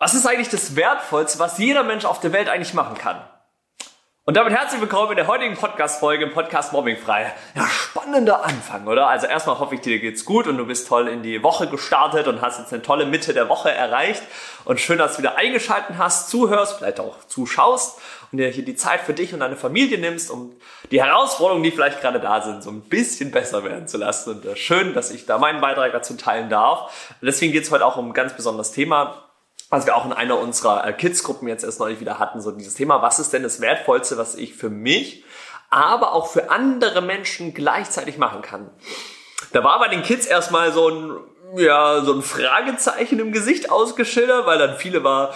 Was ist eigentlich das Wertvollste, was jeder Mensch auf der Welt eigentlich machen kann? Und damit herzlich willkommen in der heutigen Podcast-Folge im Podcast Mobbing frei. Ja, spannender Anfang, oder? Also erstmal hoffe ich, dir geht's gut und du bist toll in die Woche gestartet und hast jetzt eine tolle Mitte der Woche erreicht. Und schön, dass du wieder eingeschalten hast, zuhörst, vielleicht auch zuschaust und dir hier die Zeit für dich und deine Familie nimmst, um die Herausforderungen, die vielleicht gerade da sind, so ein bisschen besser werden zu lassen. Und äh, schön, dass ich da meinen Beitrag dazu teilen darf. Und deswegen geht's heute auch um ein ganz besonderes Thema was wir auch in einer unserer äh, Kids-Gruppen jetzt erst neulich wieder hatten, so dieses Thema, was ist denn das Wertvollste, was ich für mich, aber auch für andere Menschen gleichzeitig machen kann. Da war bei den Kids erstmal so ein, ja, so ein Fragezeichen im Gesicht ausgeschildert, weil dann viele war,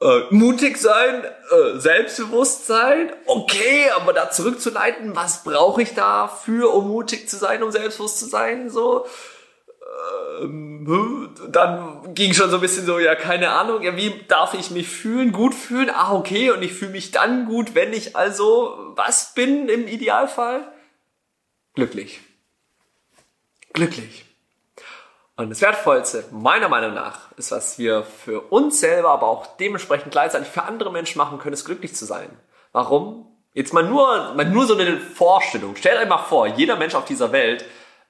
äh, mutig sein, äh, selbstbewusst sein, okay, aber da zurückzuleiten, was brauche ich dafür, um mutig zu sein, um selbstbewusst zu sein, so dann ging schon so ein bisschen so, ja, keine Ahnung, ja, wie darf ich mich fühlen, gut fühlen? Ah, okay, und ich fühle mich dann gut, wenn ich also was bin im Idealfall? Glücklich. Glücklich. Und das Wertvollste, meiner Meinung nach, ist, was wir für uns selber, aber auch dementsprechend gleichzeitig für andere Menschen machen können, ist glücklich zu sein. Warum? Jetzt mal nur, mal nur so eine Vorstellung. Stellt euch mal vor, jeder Mensch auf dieser Welt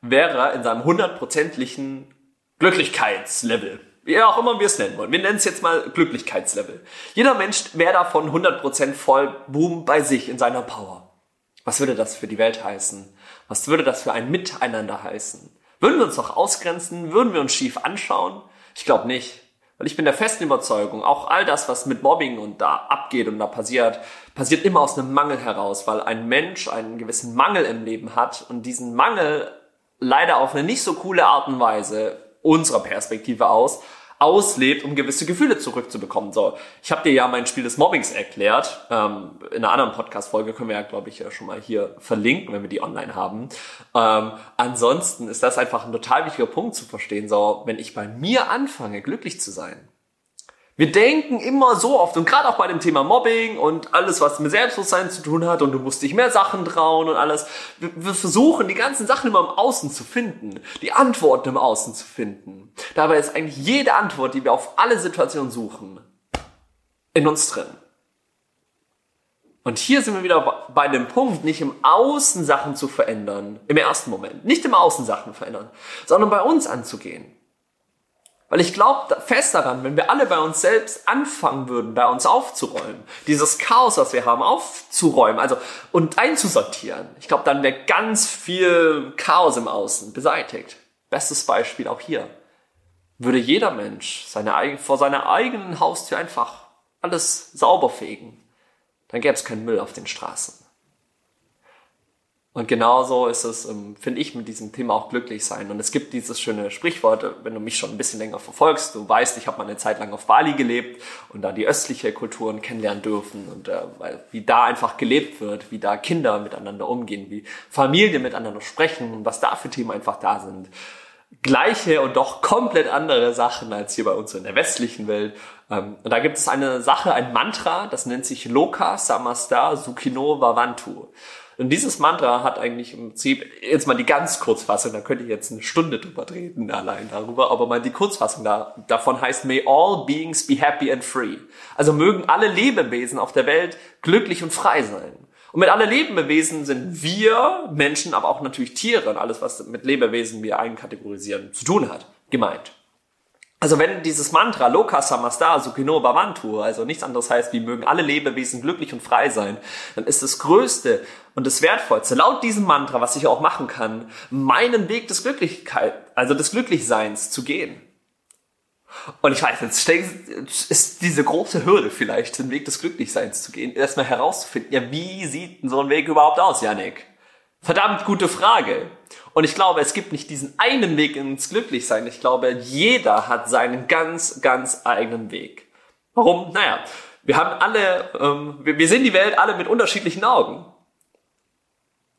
wäre in seinem hundertprozentlichen Glücklichkeitslevel. Wie auch immer wir es nennen wollen. Wir nennen es jetzt mal Glücklichkeitslevel. Jeder Mensch wäre davon 100% voll Boom bei sich in seiner Power. Was würde das für die Welt heißen? Was würde das für ein Miteinander heißen? Würden wir uns noch ausgrenzen? Würden wir uns schief anschauen? Ich glaube nicht. Weil ich bin der festen Überzeugung, auch all das, was mit Mobbing und da abgeht und da passiert, passiert immer aus einem Mangel heraus, weil ein Mensch einen gewissen Mangel im Leben hat und diesen Mangel leider auf eine nicht so coole Art und Weise unserer Perspektive aus auslebt, um gewisse Gefühle zurückzubekommen. So, ich habe dir ja mein Spiel des Mobbings erklärt. Ähm, in einer anderen Podcast-Folge können wir ja, glaube ich, ja schon mal hier verlinken, wenn wir die online haben. Ähm, ansonsten ist das einfach ein total wichtiger Punkt zu verstehen. So, wenn ich bei mir anfange, glücklich zu sein, wir denken immer so oft und gerade auch bei dem Thema Mobbing und alles, was mit Selbstbewusstsein zu tun hat und du musst dich mehr Sachen trauen und alles. Wir, wir, versuchen die ganzen Sachen immer im Außen zu finden, die Antworten im Außen zu finden. Dabei ist eigentlich jede Antwort, die wir auf alle Situationen suchen, in uns drin. Und hier sind wir wieder bei dem Punkt, nicht im Außen Sachen zu verändern, im ersten Moment, nicht im Außen Sachen verändern, sondern bei uns anzugehen. Weil ich glaube fest daran, wenn wir alle bei uns selbst anfangen würden, bei uns aufzuräumen, dieses Chaos, was wir haben, aufzuräumen, also und einzusortieren, ich glaube, dann wäre ganz viel Chaos im Außen beseitigt. Bestes Beispiel auch hier. Würde jeder Mensch seine, vor seiner eigenen Haustür einfach alles sauber fegen, dann gäbe es keinen Müll auf den Straßen. Und genauso ist es, ähm, finde ich, mit diesem Thema auch glücklich sein. Und es gibt dieses schöne Sprichwort, wenn du mich schon ein bisschen länger verfolgst, du weißt, ich habe mal eine Zeit lang auf Bali gelebt und da die östliche Kulturen kennenlernen dürfen und äh, wie da einfach gelebt wird, wie da Kinder miteinander umgehen, wie Familien miteinander sprechen und was da für Themen einfach da sind. Gleiche und doch komplett andere Sachen als hier bei uns in der westlichen Welt. Ähm, und da gibt es eine Sache, ein Mantra, das nennt sich Loka Samasta Sukino Vavantu. Und dieses Mantra hat eigentlich im Prinzip, jetzt mal die ganz Kurzfassung, da könnte ich jetzt eine Stunde drüber reden allein darüber, aber mal die Kurzfassung da, davon heißt, may all beings be happy and free. Also mögen alle Lebewesen auf der Welt glücklich und frei sein. Und mit alle Lebewesen sind wir Menschen, aber auch natürlich Tiere und alles, was mit Lebewesen wir einkategorisieren zu tun hat, gemeint. Also wenn dieses Mantra Loka Samasta Sukino Bhavantu, also nichts anderes heißt, wie mögen alle Lebewesen glücklich und frei sein, dann ist das Größte und das Wertvollste laut diesem Mantra, was ich auch machen kann, meinen Weg des Glücklichkeit, also des Glücklichseins zu gehen. Und ich weiß, jetzt ist diese große Hürde vielleicht, den Weg des Glücklichseins zu gehen, erstmal herauszufinden, ja, wie sieht so ein Weg überhaupt aus, Janik? Verdammt gute Frage. Und ich glaube, es gibt nicht diesen einen Weg ins Glücklichsein. Ich glaube, jeder hat seinen ganz, ganz eigenen Weg. Warum? Naja, wir haben alle, ähm, wir, wir sehen die Welt alle mit unterschiedlichen Augen.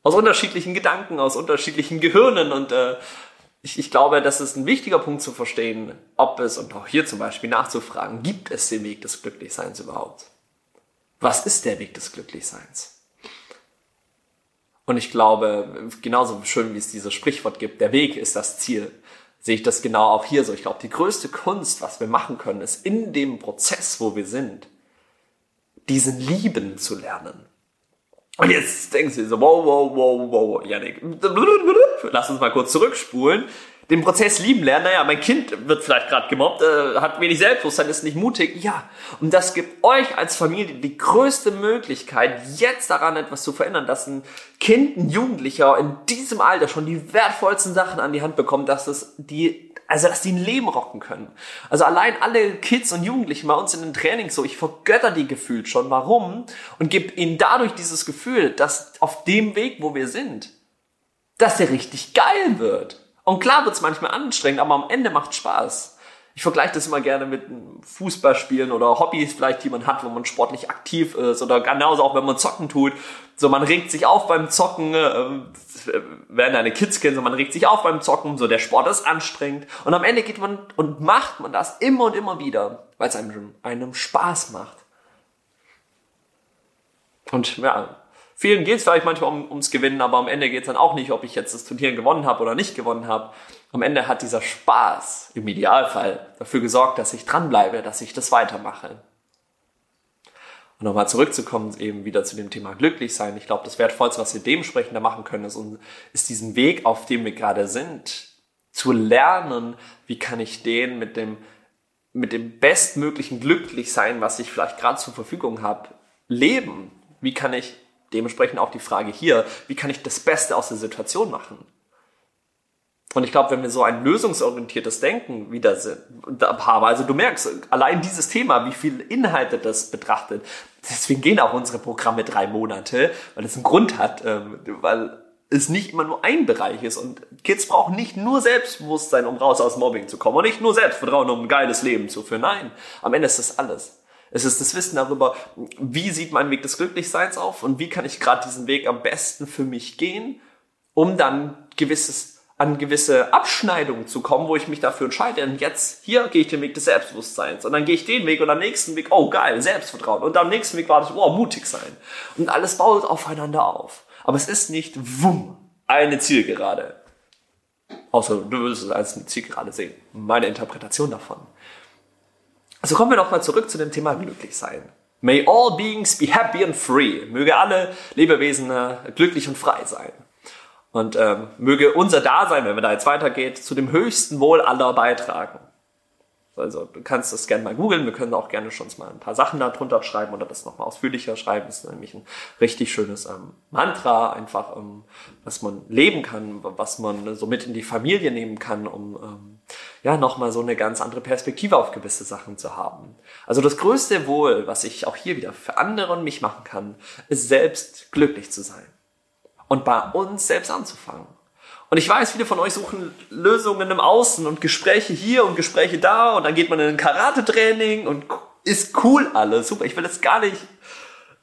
Aus unterschiedlichen Gedanken, aus unterschiedlichen Gehirnen und äh, ich, ich glaube, das ist ein wichtiger Punkt zu verstehen, ob es, und auch hier zum Beispiel nachzufragen, gibt es den Weg des Glücklichseins überhaupt? Was ist der Weg des Glücklichseins? Und ich glaube, genauso schön wie es dieses Sprichwort gibt, der Weg ist das Ziel. sehe ich das genau auch hier so. Ich glaube, die größte Kunst, was wir machen können, ist in dem Prozess, wo wir sind, diesen Lieben zu lernen. Und jetzt denkst du so, wow, wow, wow, wow, Janik, lass uns mal kurz zurückspulen. Den Prozess lieben lernen, naja, mein Kind wird vielleicht gerade gemobbt, äh, hat wenig Selbstbewusstsein, ist nicht mutig, ja. Und das gibt euch als Familie die größte Möglichkeit, jetzt daran etwas zu verändern, dass ein Kind, ein Jugendlicher in diesem Alter schon die wertvollsten Sachen an die Hand bekommt, dass es die also, dass die ein Leben rocken können. Also allein alle Kids und Jugendlichen bei uns in den Trainings so, ich vergötter die gefühlt schon. Warum? Und gebe ihnen dadurch dieses Gefühl, dass auf dem Weg, wo wir sind, dass der richtig geil wird. Und klar wird's manchmal anstrengend, aber am Ende macht Spaß ich vergleiche das immer gerne mit Fußballspielen oder Hobbys vielleicht, die man hat, wo man sportlich aktiv ist oder genauso auch, wenn man zocken tut. So, man regt sich auf beim Zocken, äh, werden deine Kids kennen, so man regt sich auf beim Zocken, so der Sport ist anstrengend und am Ende geht man und macht man das immer und immer wieder, weil es einem, einem Spaß macht. Und ja, vielen geht es vielleicht manchmal um, ums Gewinnen, aber am Ende geht es dann auch nicht, ob ich jetzt das Turnier gewonnen habe oder nicht gewonnen habe, am Ende hat dieser Spaß im Idealfall dafür gesorgt, dass ich dranbleibe, dass ich das weitermache. Und nochmal zurückzukommen, eben wieder zu dem Thema glücklich sein. Ich glaube, das Wertvollste, was wir dementsprechend machen können, ist, ist diesen Weg, auf dem wir gerade sind, zu lernen, wie kann ich den mit dem, mit dem bestmöglichen Glücklichsein, was ich vielleicht gerade zur Verfügung habe, leben. Wie kann ich dementsprechend auch die Frage hier, wie kann ich das Beste aus der Situation machen? Und ich glaube, wenn wir so ein lösungsorientiertes Denken wieder sind, haben, also du merkst, allein dieses Thema, wie viele Inhalte das betrachtet, deswegen gehen auch unsere Programme drei Monate, weil es einen Grund hat, ähm, weil es nicht immer nur ein Bereich ist und Kids brauchen nicht nur Selbstbewusstsein, um raus aus Mobbing zu kommen und nicht nur Selbstvertrauen, um ein geiles Leben zu führen. Nein, am Ende ist das alles. Es ist das Wissen darüber, wie sieht mein Weg des Glücklichseins auf und wie kann ich gerade diesen Weg am besten für mich gehen, um dann gewisses an gewisse Abschneidungen zu kommen, wo ich mich dafür entscheide, und jetzt, hier gehe ich den Weg des Selbstbewusstseins und dann gehe ich den Weg und am nächsten Weg, oh geil, Selbstvertrauen und am nächsten Weg war das, oh, mutig sein. Und alles baut aufeinander auf. Aber es ist nicht, wumm, eine Zielgerade. Außer du würdest es als eine Zielgerade sehen. Meine Interpretation davon. Also kommen wir nochmal zurück zu dem Thema glücklich sein. May all beings be happy and free. Möge alle Lebewesen äh, glücklich und frei sein. Und ähm, möge unser Dasein, wenn wir da jetzt weitergeht, zu dem höchsten Wohl aller beitragen. Also du kannst das gerne mal googeln, wir können auch gerne schon mal ein paar Sachen da drunter schreiben oder das nochmal ausführlicher schreiben. Das ist nämlich ein richtig schönes ähm, Mantra, einfach ähm, was man leben kann, was man so mit in die Familie nehmen kann, um ähm, ja nochmal so eine ganz andere Perspektive auf gewisse Sachen zu haben. Also das größte Wohl, was ich auch hier wieder für andere und mich machen kann, ist selbst glücklich zu sein und bei uns selbst anzufangen. Und ich weiß, viele von euch suchen Lösungen im Außen und Gespräche hier und Gespräche da und dann geht man in ein Karate-Training und ist cool alles. Super, ich will das gar nicht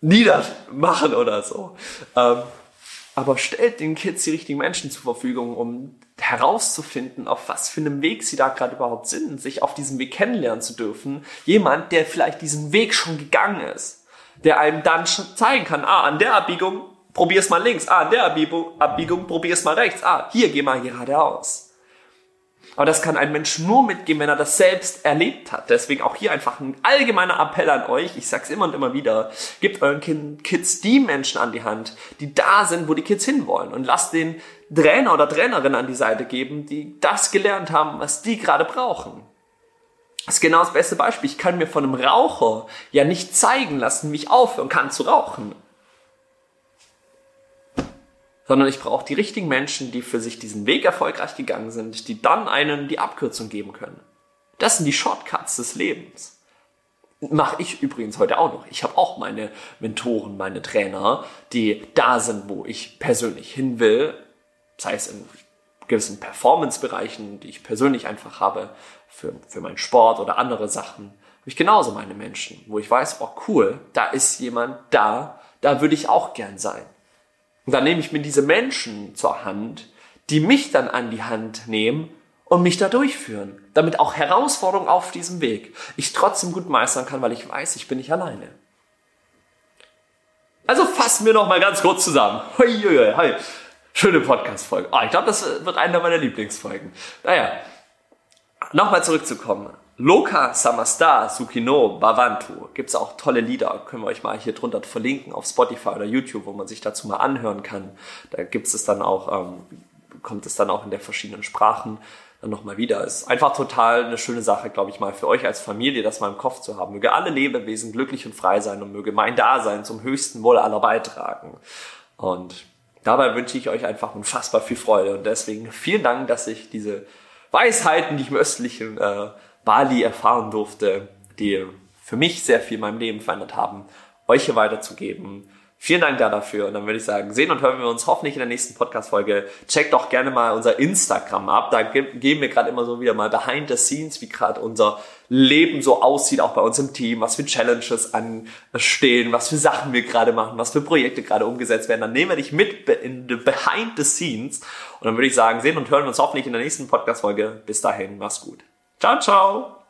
niedermachen oder so. Ähm, aber stellt den Kids die richtigen Menschen zur Verfügung, um herauszufinden, auf was für einem Weg sie da gerade überhaupt sind, sich auf diesem Weg kennenlernen zu dürfen. Jemand, der vielleicht diesen Weg schon gegangen ist, der einem dann schon zeigen kann, ah, an der Abbiegung probier's mal links. Ah, in der Abbiegung, Abbiegung probier's mal rechts. Ah, hier geh mal geradeaus. Aber das kann ein Mensch nur mitgeben, wenn er das selbst erlebt hat. Deswegen auch hier einfach ein allgemeiner Appell an euch. Ich sag's immer und immer wieder. Gebt euren Kids die Menschen an die Hand, die da sind, wo die Kids hinwollen. Und lasst den Trainer oder Trainerin an die Seite geben, die das gelernt haben, was die gerade brauchen. Das ist genau das beste Beispiel. Ich kann mir von einem Raucher ja nicht zeigen lassen, wie ich aufhören kann zu rauchen sondern ich brauche die richtigen Menschen, die für sich diesen Weg erfolgreich gegangen sind, die dann einen die Abkürzung geben können. Das sind die Shortcuts des Lebens. Mache ich übrigens heute auch noch. Ich habe auch meine Mentoren, meine Trainer, die da sind, wo ich persönlich hin will, sei es in gewissen Performance-Bereichen, die ich persönlich einfach habe, für, für meinen Sport oder andere Sachen, habe ich genauso meine Menschen, wo ich weiß, oh cool, da ist jemand da, da würde ich auch gern sein. Und dann nehme ich mir diese Menschen zur Hand, die mich dann an die Hand nehmen und mich da durchführen, damit auch Herausforderungen auf diesem Weg ich trotzdem gut meistern kann, weil ich weiß, ich bin nicht alleine. Also fassen wir noch mal ganz kurz zusammen. Hoi, hoi, hoi. Schöne Podcast-Folge. Ah, ich glaube, das wird eine meiner Lieblingsfolgen. Naja, nochmal zurückzukommen. Loka Samastar Sukino Bavantu. Gibt's auch tolle Lieder, können wir euch mal hier drunter verlinken auf Spotify oder YouTube, wo man sich dazu mal anhören kann. Da gibt's es dann auch, ähm, kommt es dann auch in der verschiedenen Sprachen dann nochmal wieder. Ist einfach total eine schöne Sache, glaube ich mal, für euch als Familie, das mal im Kopf zu haben. Möge alle Lebewesen glücklich und frei sein und möge mein Dasein zum höchsten Wohl aller beitragen. Und dabei wünsche ich euch einfach unfassbar viel Freude und deswegen vielen Dank, dass ich diese Weisheiten, die ich im östlichen äh, Bali erfahren durfte, die für mich sehr viel in meinem Leben verändert haben, euch hier weiterzugeben. Vielen Dank da dafür. Und dann würde ich sagen, sehen und hören wir uns hoffentlich in der nächsten Podcast-Folge. Checkt doch gerne mal unser Instagram ab. Da geben wir gerade immer so wieder mal behind the scenes, wie gerade unser Leben so aussieht, auch bei uns im Team, was für Challenges anstehen, was für Sachen wir gerade machen, was für Projekte gerade umgesetzt werden. Dann nehmen wir dich mit in the behind the scenes. Und dann würde ich sagen, sehen und hören wir uns hoffentlich in der nächsten Podcast-Folge. Bis dahin, mach's gut. Ciao, ciao.